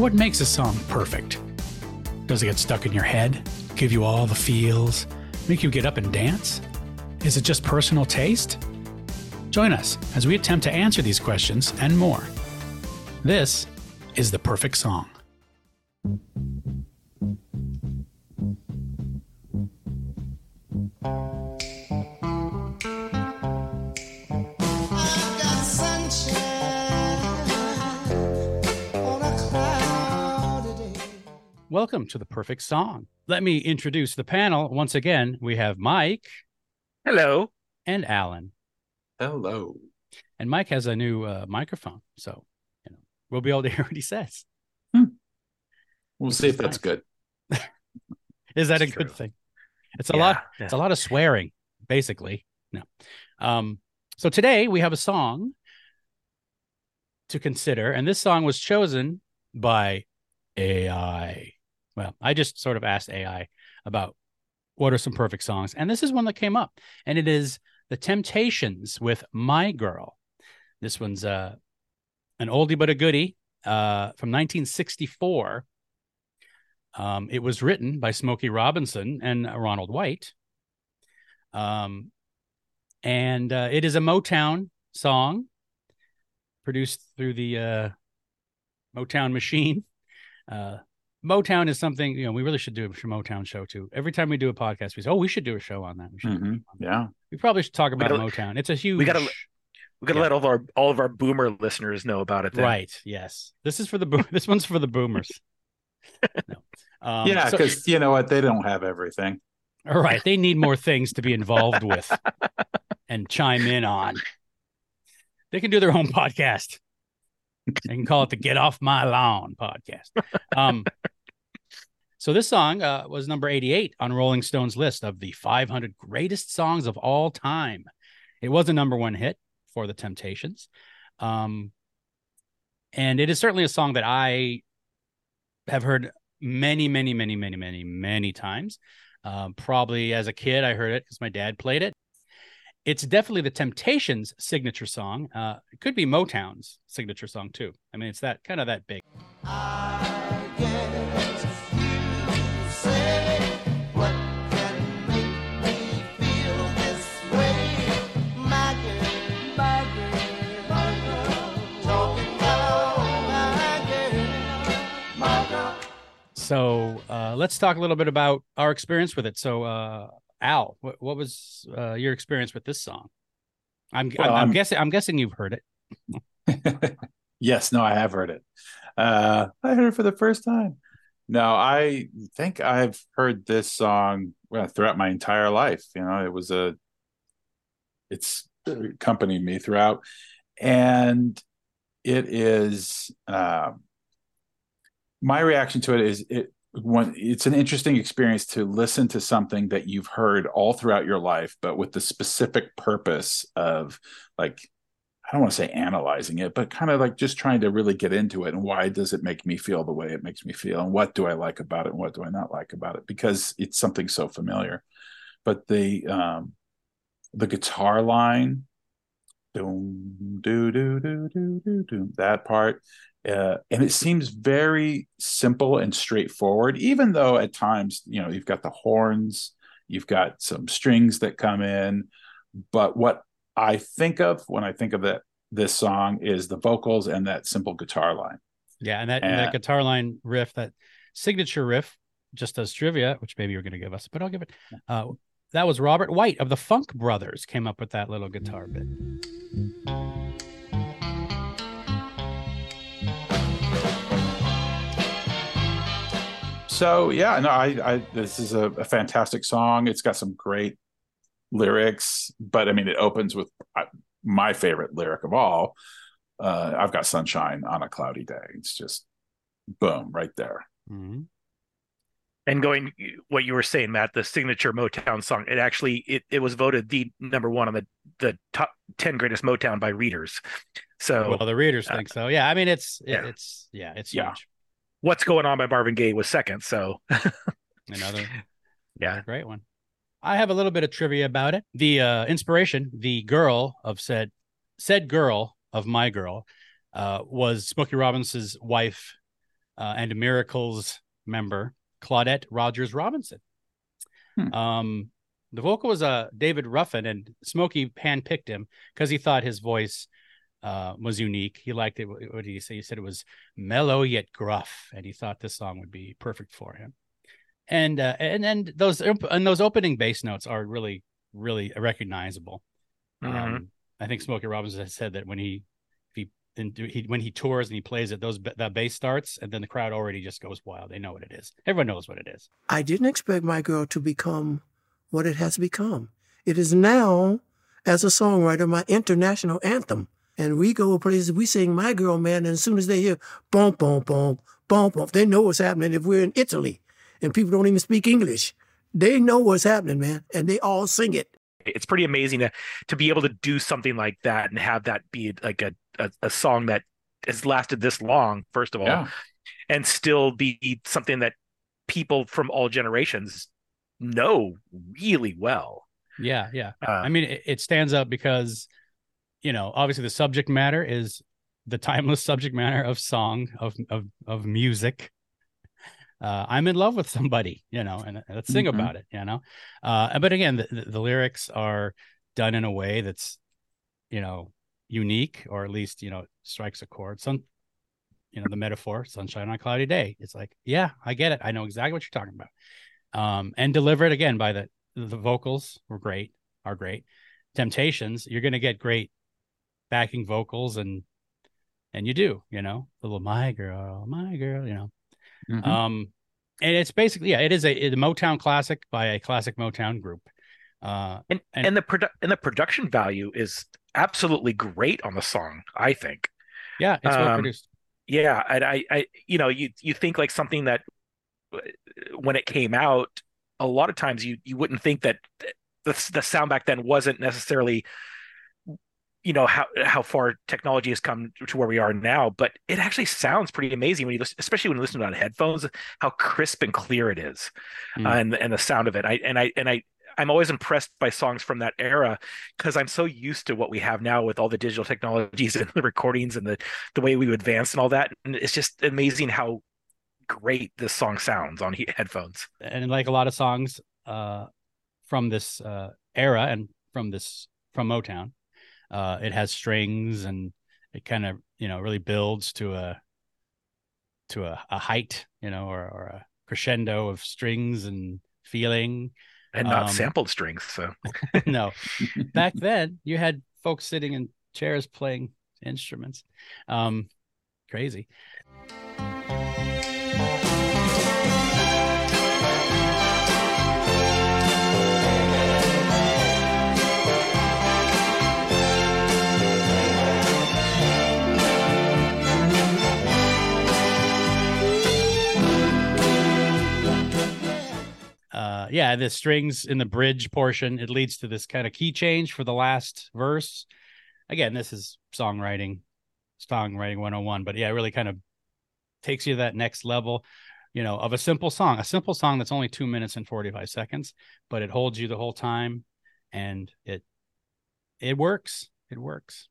What makes a song perfect? Does it get stuck in your head, give you all the feels, make you get up and dance? Is it just personal taste? Join us as we attempt to answer these questions and more. This is The Perfect Song. Welcome to The Perfect Song. Let me introduce the panel. Once again, we have Mike Hello. and Alan. Hello. And Mike has a new uh, microphone, so you know we'll be able to hear what he says. We'll see if that's good. Is that a It's good thing? It's a Yeah, lot. yeah. It's a lot of swearing, basically. No. Um, so today we have a song to consider, and this song was chosen by AI. Well, I just sort of asked AI about what are some perfect songs, and this is one that came up, and it is The Temptations with My Girl. This one's uh, an oldie but a goodie uh, from 1964. Um, it was written by Smokey Robinson and Ronald White. Um, and uh, it is a Motown song produced through the uh, Motown machine. Uh, Motown is something, you know, we really should do a Motown show too. Every time we do a podcast, we say, oh, we should do a show on that. We, should Mhm. on that." Yeah. we probably should talk about gotta- Motown. It's a huge. we gotta- We got to Yeah. let all of our all of our boomer listeners know about it. Then. Right. Yes. This is for the boom. this one's for the boomers. no. Um, yeah, so- because you know what? They don't have everything. All right. They need more things to be involved with and chime in on. They can do their own podcast. They can call it the Get Off My Lawn podcast. Um, so this song uh, was number 88 on Rolling Stone's list of the 500 greatest songs of all time. It was a number one hit for the Temptations. Um, and it is certainly a song that I have heard many, many, many, many, many, many times. Um, probably as a kid, I heard it because my dad played it. It's definitely the Temptations' signature song. Uh, it could be Motown's signature song too. I mean, it's that kind of that big. So uh, let's talk a little bit about our experience with it. So, uh, Al, what, what was uh, your experience with this song? I'm, Well, I'm, I'm I'm- guessing I'm guessing you've heard it. yes, no, I have heard it. Uh, I heard it for the first time. No, I think I've heard this song well, throughout my entire life. You know, it was a, it's accompanied me throughout, and it is. Um, my reaction to it is it when it's an interesting experience to listen to something that you've heard all throughout your life, but with the specific purpose of like I don't want to say analyzing it, but kind of like just trying to really get into it and why does it make me feel the way it makes me feel and what do I like about it and what do I not like about it because it's something so familiar. But the um the guitar line doom do do do do do do that part uh, and it seems very simple and straightforward even though at times you know you've got the horns you've got some strings that come in but what I think of when I think of that this song is the vocals and that simple guitar line. Yeah, and that, and Uh, that guitar line riff, that signature riff, just as trivia, which maybe you're going to give us, but I'll give it. Uh, that was Robert White of the Funk Brothers came up with that little guitar bit. So yeah, no, I, I this is a, a fantastic song. It's got some great lyrics, but I mean, it opens with uh, my favorite lyric of all. Uh, I've got sunshine on a cloudy day. It's just boom right there. Mhm. And going what you were saying, Matt, the signature Motown song. It actually it, it was voted the number one on the the top ten greatest Motown by readers. So Well, the readers think so. Yeah, I mean, it's yeah. it's yeah, it's Yeah. huge. what's going on by Marvin Gaye was second. So Another yeah, great one. I have a little bit of trivia about it. The uh, inspiration, the girl of said said girl of my girl, uh, was Smokey Robinson's wife, uh, and Miracles member Claudette Rogers Robinson. Hmm. Um, the vocal was uh, David Ruffin, and Smokey handpicked him because he thought his voice uh, was unique. He liked it. What did he say? He said it was mellow yet gruff, and he thought this song would be perfect for him. And uh, and and those and those opening bass notes are really really recognizable. Mhm. Um, I think Smokey Robinson has said that when he and he when he tours and he plays it, those that bass starts, and then the crowd already just goes wild. They know what it is. Everyone knows what it is. I didn't expect my girl to become what it has become. It is now, as a songwriter, my international anthem. And we go places, we sing My Girl, man, and as soon as they hear boom, boom, boom, boom, boom, they know what's happening if we're in Italy and people don't even speak English. They know what's happening, man, and they all sing it. It's pretty amazing to to be able to do something like that and have that be like a a, a song that has lasted this long first of all Yeah. and still be something that people from all generations know really well Yeah, yeah. uh, I mean, it, it stands out because, you know, obviously the subject matter is the timeless subject matter of song of of of music. Uh, I'm in love with somebody, you know, and let's sing Mhm. about it, you know. Uh, but again, the, the, the lyrics are done in a way that's, you know, unique, or at least you know strikes a chord. Some, you know, the metaphor, sunshine on a cloudy day. It's like, yeah, I get it. I know exactly what you're talking about. Um, and delivered again by the the vocals were great, are great. Temptations, you're going to get great backing vocals, and and you do, you know, little my girl, my girl, you know. Mhm. Um, and it's basically yeah, it is a, a Motown classic by a classic Motown group. Uh, and, and- and the produ- and the production value is absolutely great on the song i think yeah, it's well Um, produced. yeah and i i you know you you think like something that when it came out a lot of times you you wouldn't think that the the sound back then wasn't necessarily you know how how far technology has come to where we are now but it actually sounds pretty amazing when you listen especially when you listen to it on headphones how crisp and clear it is Mm. uh, and and the sound of it i and i and i I'm always impressed by songs from that era because I'm so used to what we have now with all the digital technologies and the recordings and the the way we advance and all that. And it's just amazing how great this song sounds on he- headphones. and like a lot of songs uh from this uh era and from this from Motown, uh it has strings and it kind of you know really builds to a to a, a height, you know, or, or a crescendo of strings and feeling. And not Um, sampled strings. So no, back then you had folks sitting in chairs playing instruments. Um, crazy. Yeah the strings in the bridge portion it leads to this kind of key change for the last verse. Again this is songwriting songwriting 101 but yeah it really kind of takes you to that next level you know of a simple song a simple song that's only two minutes and 45 seconds but it holds you the whole time and it it works it works.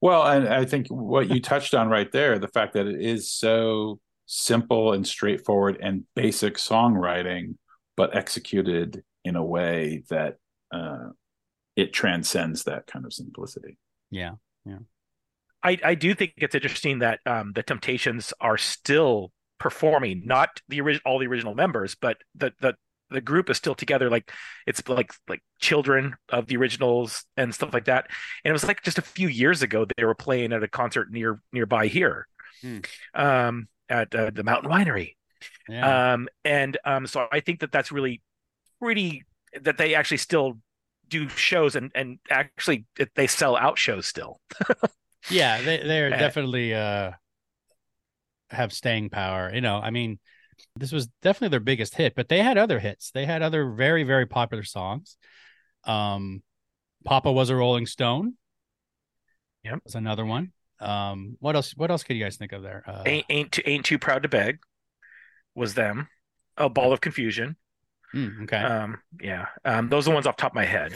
Well, and I think what you touched on right there, the fact that it is so simple and straightforward and basic songwriting, but executed in a way that uh, it transcends that kind of simplicity. yeah yeah. I, I do think it's interesting that um, the Temptations are still performing, not the original all the original members, but the the the group is still together. Like it's like like children of the originals and stuff like that. And it was like just a few years ago they were playing at a concert near nearby here, Hmm. um, at uh, the Mountain Winery. Yeah. Um, and um, so I think that that's really pretty that they actually still do shows and and actually they sell out shows still. yeah they, they're Uh, definitely uh have staying power. You know i mean this was definitely their biggest hit but they had other hits. They had other very very popular songs. Um papa was a rolling stone Yep. was another one. Um what else what else could you guys think of there? Uh, ain't ain't too, ain't too proud to beg was them. A Ball of Confusion. Mm, okay. Um, yeah. Um, those are the ones off top of my head.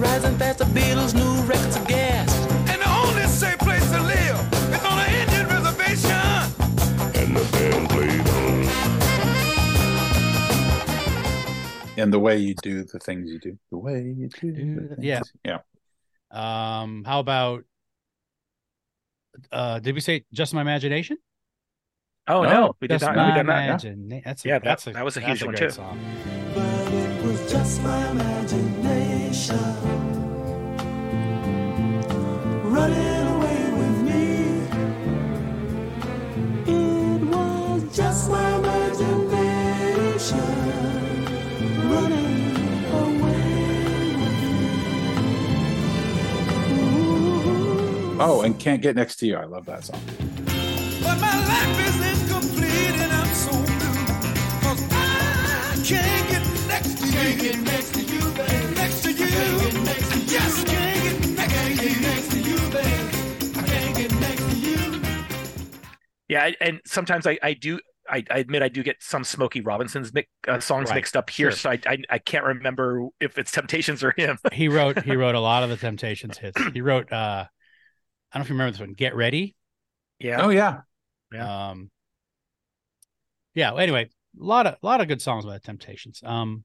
rising fast. The Beatles' new records again. And the way you do the things you do, the way you do, Do the the- things- yeah. yeah. Um, how about uh did we say just my imagination? Oh No, no, we did just not. my We did not. imagina- That's a, Yeah, that- that's a, that was a that's huge one, great too. Song. But it was just my imagination running Oh, and can't get next to you. I love that song. But my life is incomplete and I'm so blue. Cause I can't get next to you. Can't get next to you, baby. Next to you. I just can't get next to you. Next to you, baby. I can't get next to you. Yeah, and sometimes I, I do. I, I admit I do get some Smokey Robinson's mi- uh, songs Right. mixed up here, Sure. so I, I I can't remember if it's Temptations or him. He wrote he wrote a lot of the Temptations hits. He wrote uh I don't know if you remember this one, Get Ready. Yeah, Oh yeah, Yeah. Um yeah, anyway, a lot of a lot of good songs by the Temptations. Um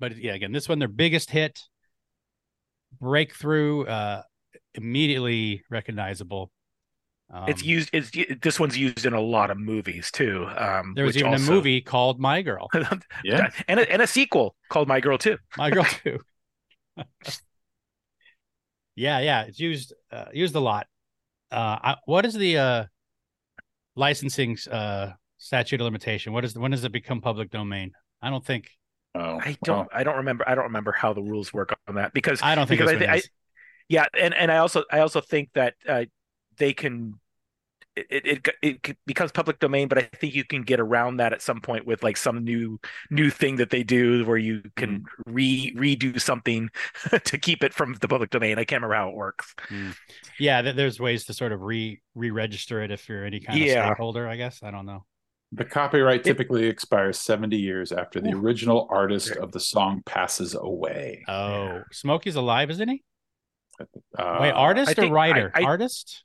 but yeah, again, this one their biggest hit, breakthrough, uh immediately recognizable. Um, it's used. It's this one's used in a lot of movies too. Um, There was which even also- a movie called My Girl. yeah. and a, and a sequel called My Girl too. My Girl too. yeah, yeah, it's used uh, used a lot. Uh, I, what is the uh, licensing uh, statute of limitation? What is when does it become public domain? I don't think. Oh, I don't. I don't remember. I don't remember how the rules work on that because I don't think because this I, I yeah, and and I also I also think that uh, they can. It, it it it becomes public domain, but I think you can get around that at some point with like some new new thing that they do where you can Mm-hmm. re redo something to keep it from the public domain. I can't remember how it works. Yeah, there's ways to sort of re re register it if you're any kind of Yeah. stakeholder. I guess I don't know. The copyright typically expires 70 years after the Ooh. original artist of the song passes away. Oh, Smokey's alive, isn't he? Uh, Wait, artist I or think- writer? I- I- artist,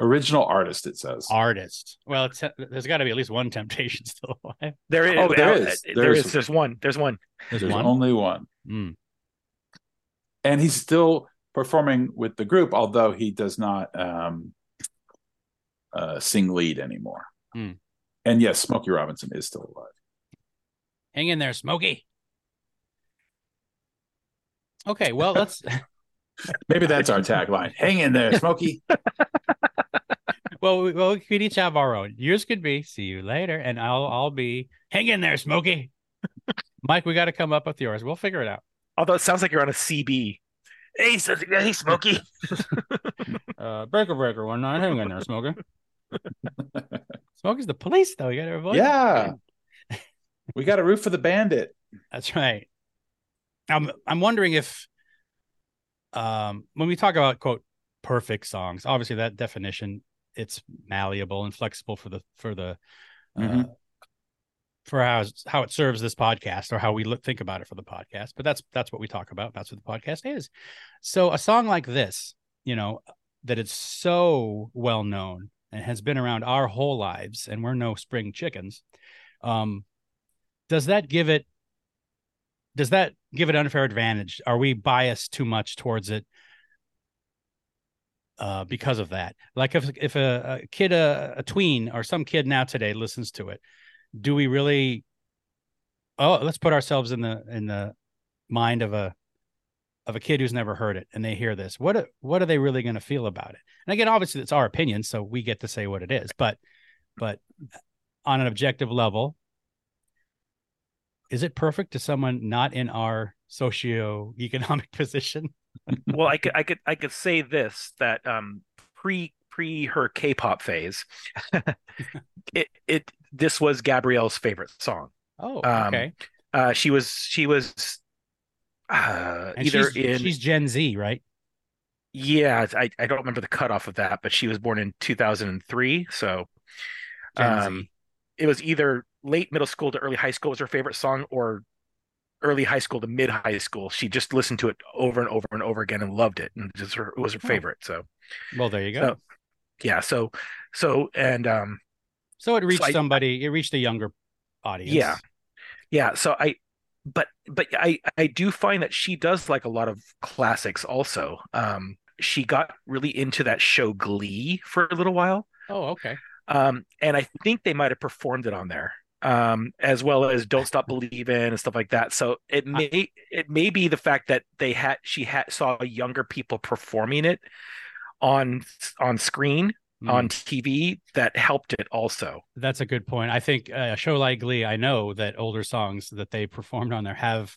Original artist, it says. artist. Well, it's, there's got to be at least one Temptation still alive. There is. Oh, there uh, is. There There's- is. There's one. There's one. There's, There's one. only one. Mm. And he's still performing with the group, although he does not um, uh, sing lead anymore. Hmm. And yes, Smokey Robinson is still alive. Hang in there, Smokey. Okay, well, let's. Maybe that's our tagline. Hang in there, Smokey. well, we, well, we could each have our own. Yours could be "See you later," and I'll I'll be "Hang in there, Smokey." Mike, we got to come up with yours. We'll figure it out. Although it sounds like you're on a CB. Hey, so- hey, Smokey. Uh, breaker, breaker, one nine. Hang in there, Smokey. Smokey's the police, though. You got to avoid. yeah. We got a root for the bandit. That's right. I'm I'm wondering if um when we talk about quote perfect songs, obviously that definition it's malleable and flexible for the for the uh, Mhm. for how how it serves this podcast or how we look think about it for the podcast. But that's that's what we talk about. That's what the podcast is. So a song like this, you know, that it's so well known and has been around our whole lives, and we're no spring chickens. Um, does that give it does that give it unfair advantage are we biased too much towards it uh because of that. Like if if a, a kid a, a tween or some kid now today listens to it do we really oh let's put ourselves in the in the mind of a of a kid who's never heard it and they hear this what what are they really going to feel about it? And again obviously it's our opinion so we get to say what it is but but on an objective level is it perfect to someone not in our socio-economic position well, I could, I could, I could say this that um, pre pre her K-pop phase, it it this was Gabrielle's favorite song. oh Um, okay. Uh, she was she was uh, and either she's, in she's gen z right? Yeah I I don't remember the cutoff of that, but she was born in 2003, so um, it was either late middle school to early high school was her favorite song, or early high school to mid high school, she just listened to it over and over and over again and loved it, and just her, it was her Oh. favorite. So Well, there you go. So- yeah, so so and um So it reached I- somebody. It reached a younger audience. Yeah. yeah, so I but but I I do find that she does like a lot of classics also. Um she got really into that show Glee for a little while. Oh, okay. Um, and I think they might have performed it on there, um, as well as "Don't Stop Believing" and stuff like that. So it may it may be the fact that they had she had saw younger people performing it on on screen Mm. on TV that helped it also. That's a good point. I think uh, a show like Glee, I know that older songs that they performed on there have,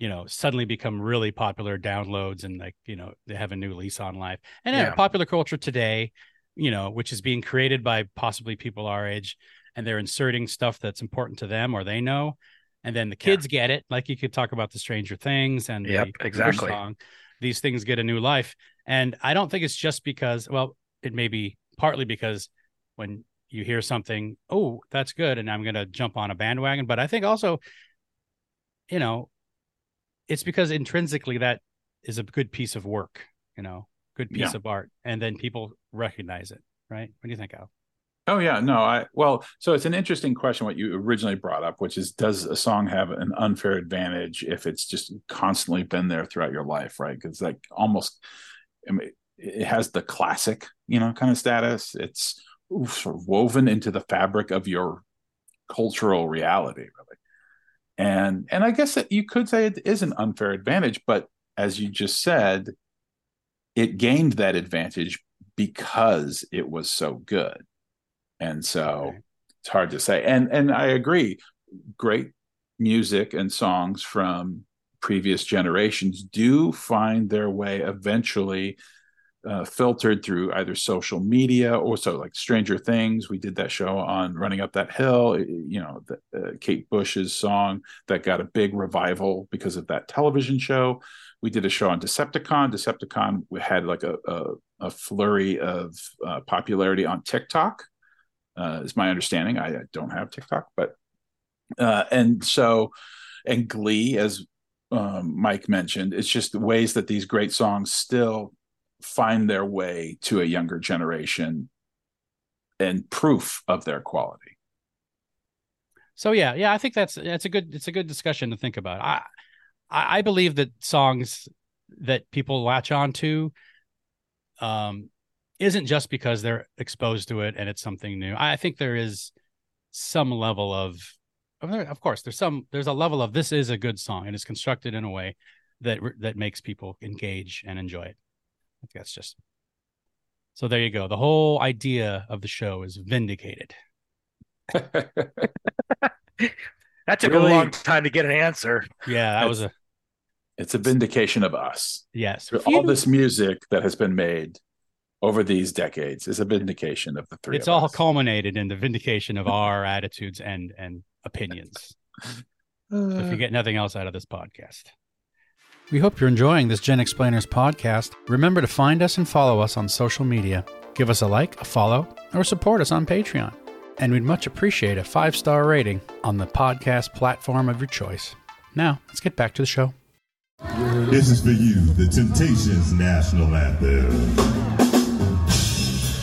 you know, suddenly become really popular downloads and like, you know, they have a new lease on life. And yeah, popular culture today, you know, which is being created by possibly people our age and they're inserting stuff that's important to them or they know. And then the Yeah. kids get it. Like you could talk about the Stranger Things and Yep, the exactly. song. These things get a new life. And I don't think it's just because, well, it may be partly because when you hear something, oh, that's good, and I'm going to jump on a bandwagon. But I think also, you know, it's because intrinsically that is a good piece of work, you know, good piece Yeah. of art, and then people recognize it, right? What do you think, Al? Oh yeah, no, I well, so it's an interesting question what you originally brought up, which is does a song have an unfair advantage if it's just constantly been there throughout your life, right? Because like almost, I mean, it has the classic, you know, kind of status. It's sort of woven into the fabric of your cultural reality, really. And and I guess that you could say it is an unfair advantage, but as you just said, it gained that advantage because it was so good. And so Okay. it's hard to say. And and I agree, great music and songs from previous generations do find their way eventually uh, filtered through either social media or so like Stranger Things. We did that show on Running Up That Hill. You know, the, uh, Kate Bush's song that got a big revival because of that television show. We did a show on Deceptacon. Deceptacon had like a a, a flurry of uh, popularity on TikTok. Uh, is my understanding. I, I don't have TikTok, but uh, and so and Glee, as um, Mike mentioned, it's just the ways that these great songs still find their way to a younger generation and proof of their quality. So yeah, yeah, I think that's that's a good it's a good discussion to think about. I I, I believe that songs that people latch on to um isn't just because they're exposed to it and it's something new. I think there is some level of of of course there's some there's a level of this is a good song and it's constructed in a way that that makes people engage and enjoy it. I think that's just so there you go. The whole idea of the show is vindicated. That took Really? a long time to get an answer. Yeah, that was a It's a vindication of us. yes. All this music that has been made over these decades is a vindication of the three. it's of all us. culminated in the vindication of our attitudes and and opinions. So if you uh, get nothing else out of this podcast. We hope you're enjoying this GenXplainers podcast. Remember to find us and follow us on social media. Give us a like, a follow, or support us on Patreon. And we'd much appreciate a five star rating on the podcast platform of your choice. Now, let's get back to the show. This is for you, the Temptations National Anthem.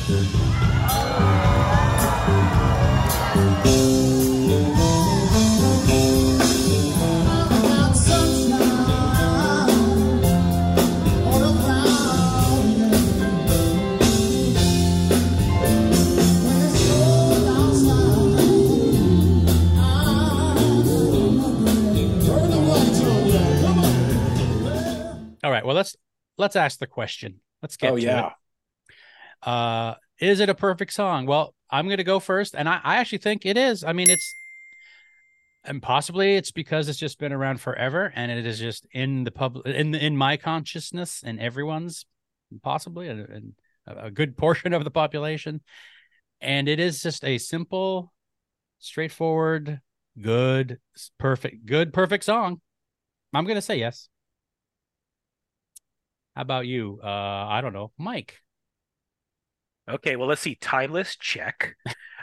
All right, well let's let's ask the question. Let's get oh to yeah. it. Uh, is it a perfect song? Well, I'm going to go first, and I, I actually think it is. I mean, it's, and possibly it's because it's just been around forever, and it is just in the public, in in my consciousness, and everyone's, possibly, and, and a good portion of the population, and it is just a simple, straightforward, good, perfect, good, perfect song. I'm to say yes. How about you? Uh, I don't know, Mike. Okay, well, let's see. Timeless check.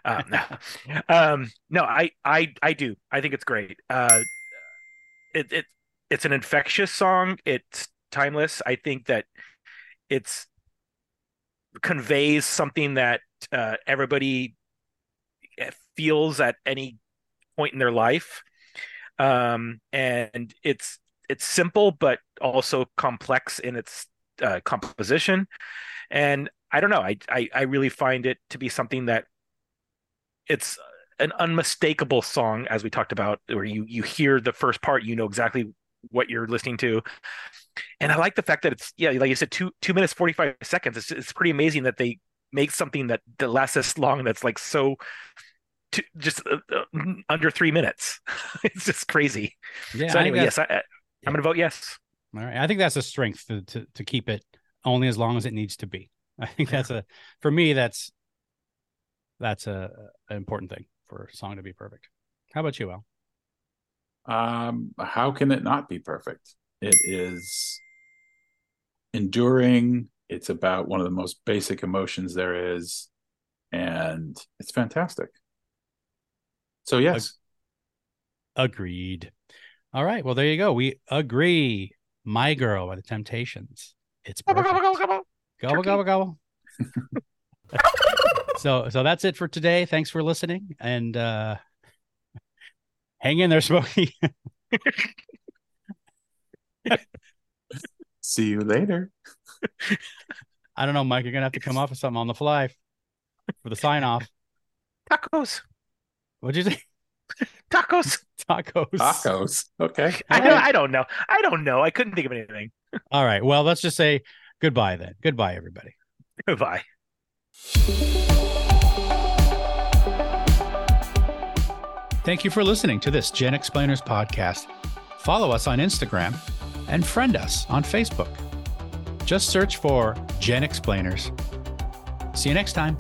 Um, no, um, no, I, I, I do. I think it's great. Uh, it, it it's an infectious song. It's timeless. I think that it's conveys something that uh, everybody eh, feels at any point in their life. Um, and it's it's simple but also complex in its uh, composition. And I don't know. I, I I really find it to be something that it's an unmistakable song, as we talked about, where you you hear the first part, you know exactly what you're listening to. And I like the fact that it's yeah, like you said, two two minutes forty five seconds. It's it's pretty amazing that they make something that that lasts this long. That's like so. To, just uh, uh, under three minutes. it's just crazy. Yeah. so anyway, yes, I, I, I'm going to vote yes. All right. I think that's a strength to, to to keep it only as long as it needs to be. I think that's a for me that's that's a an important thing for a song to be perfect. How about you, Al? Um, how can it not be perfect? It is enduring. It's about one of the most basic emotions there is, and it's fantastic. So yes, Agreed. All right. Well, there you go. We agree. My girl by the Temptations. It's perfect. Gobble Turkey. gobble gobble. so so that's it for today. Thanks for listening and uh hang in there, Smokey. see you later. I don't know, Mike. You're gonna have to come up with something on the fly for the sign off. Tacos, What'd you say? tacos. Tacos. Tacos. Okay. I don't, right. I don't know. I don't know. I couldn't think of anything. All right. Well, let's just say goodbye then. Goodbye, everybody. Goodbye. Thank you for listening to this GenXplainers podcast. Follow us on Instagram and friend us on Facebook. Just search for GenXplainers. See you next time.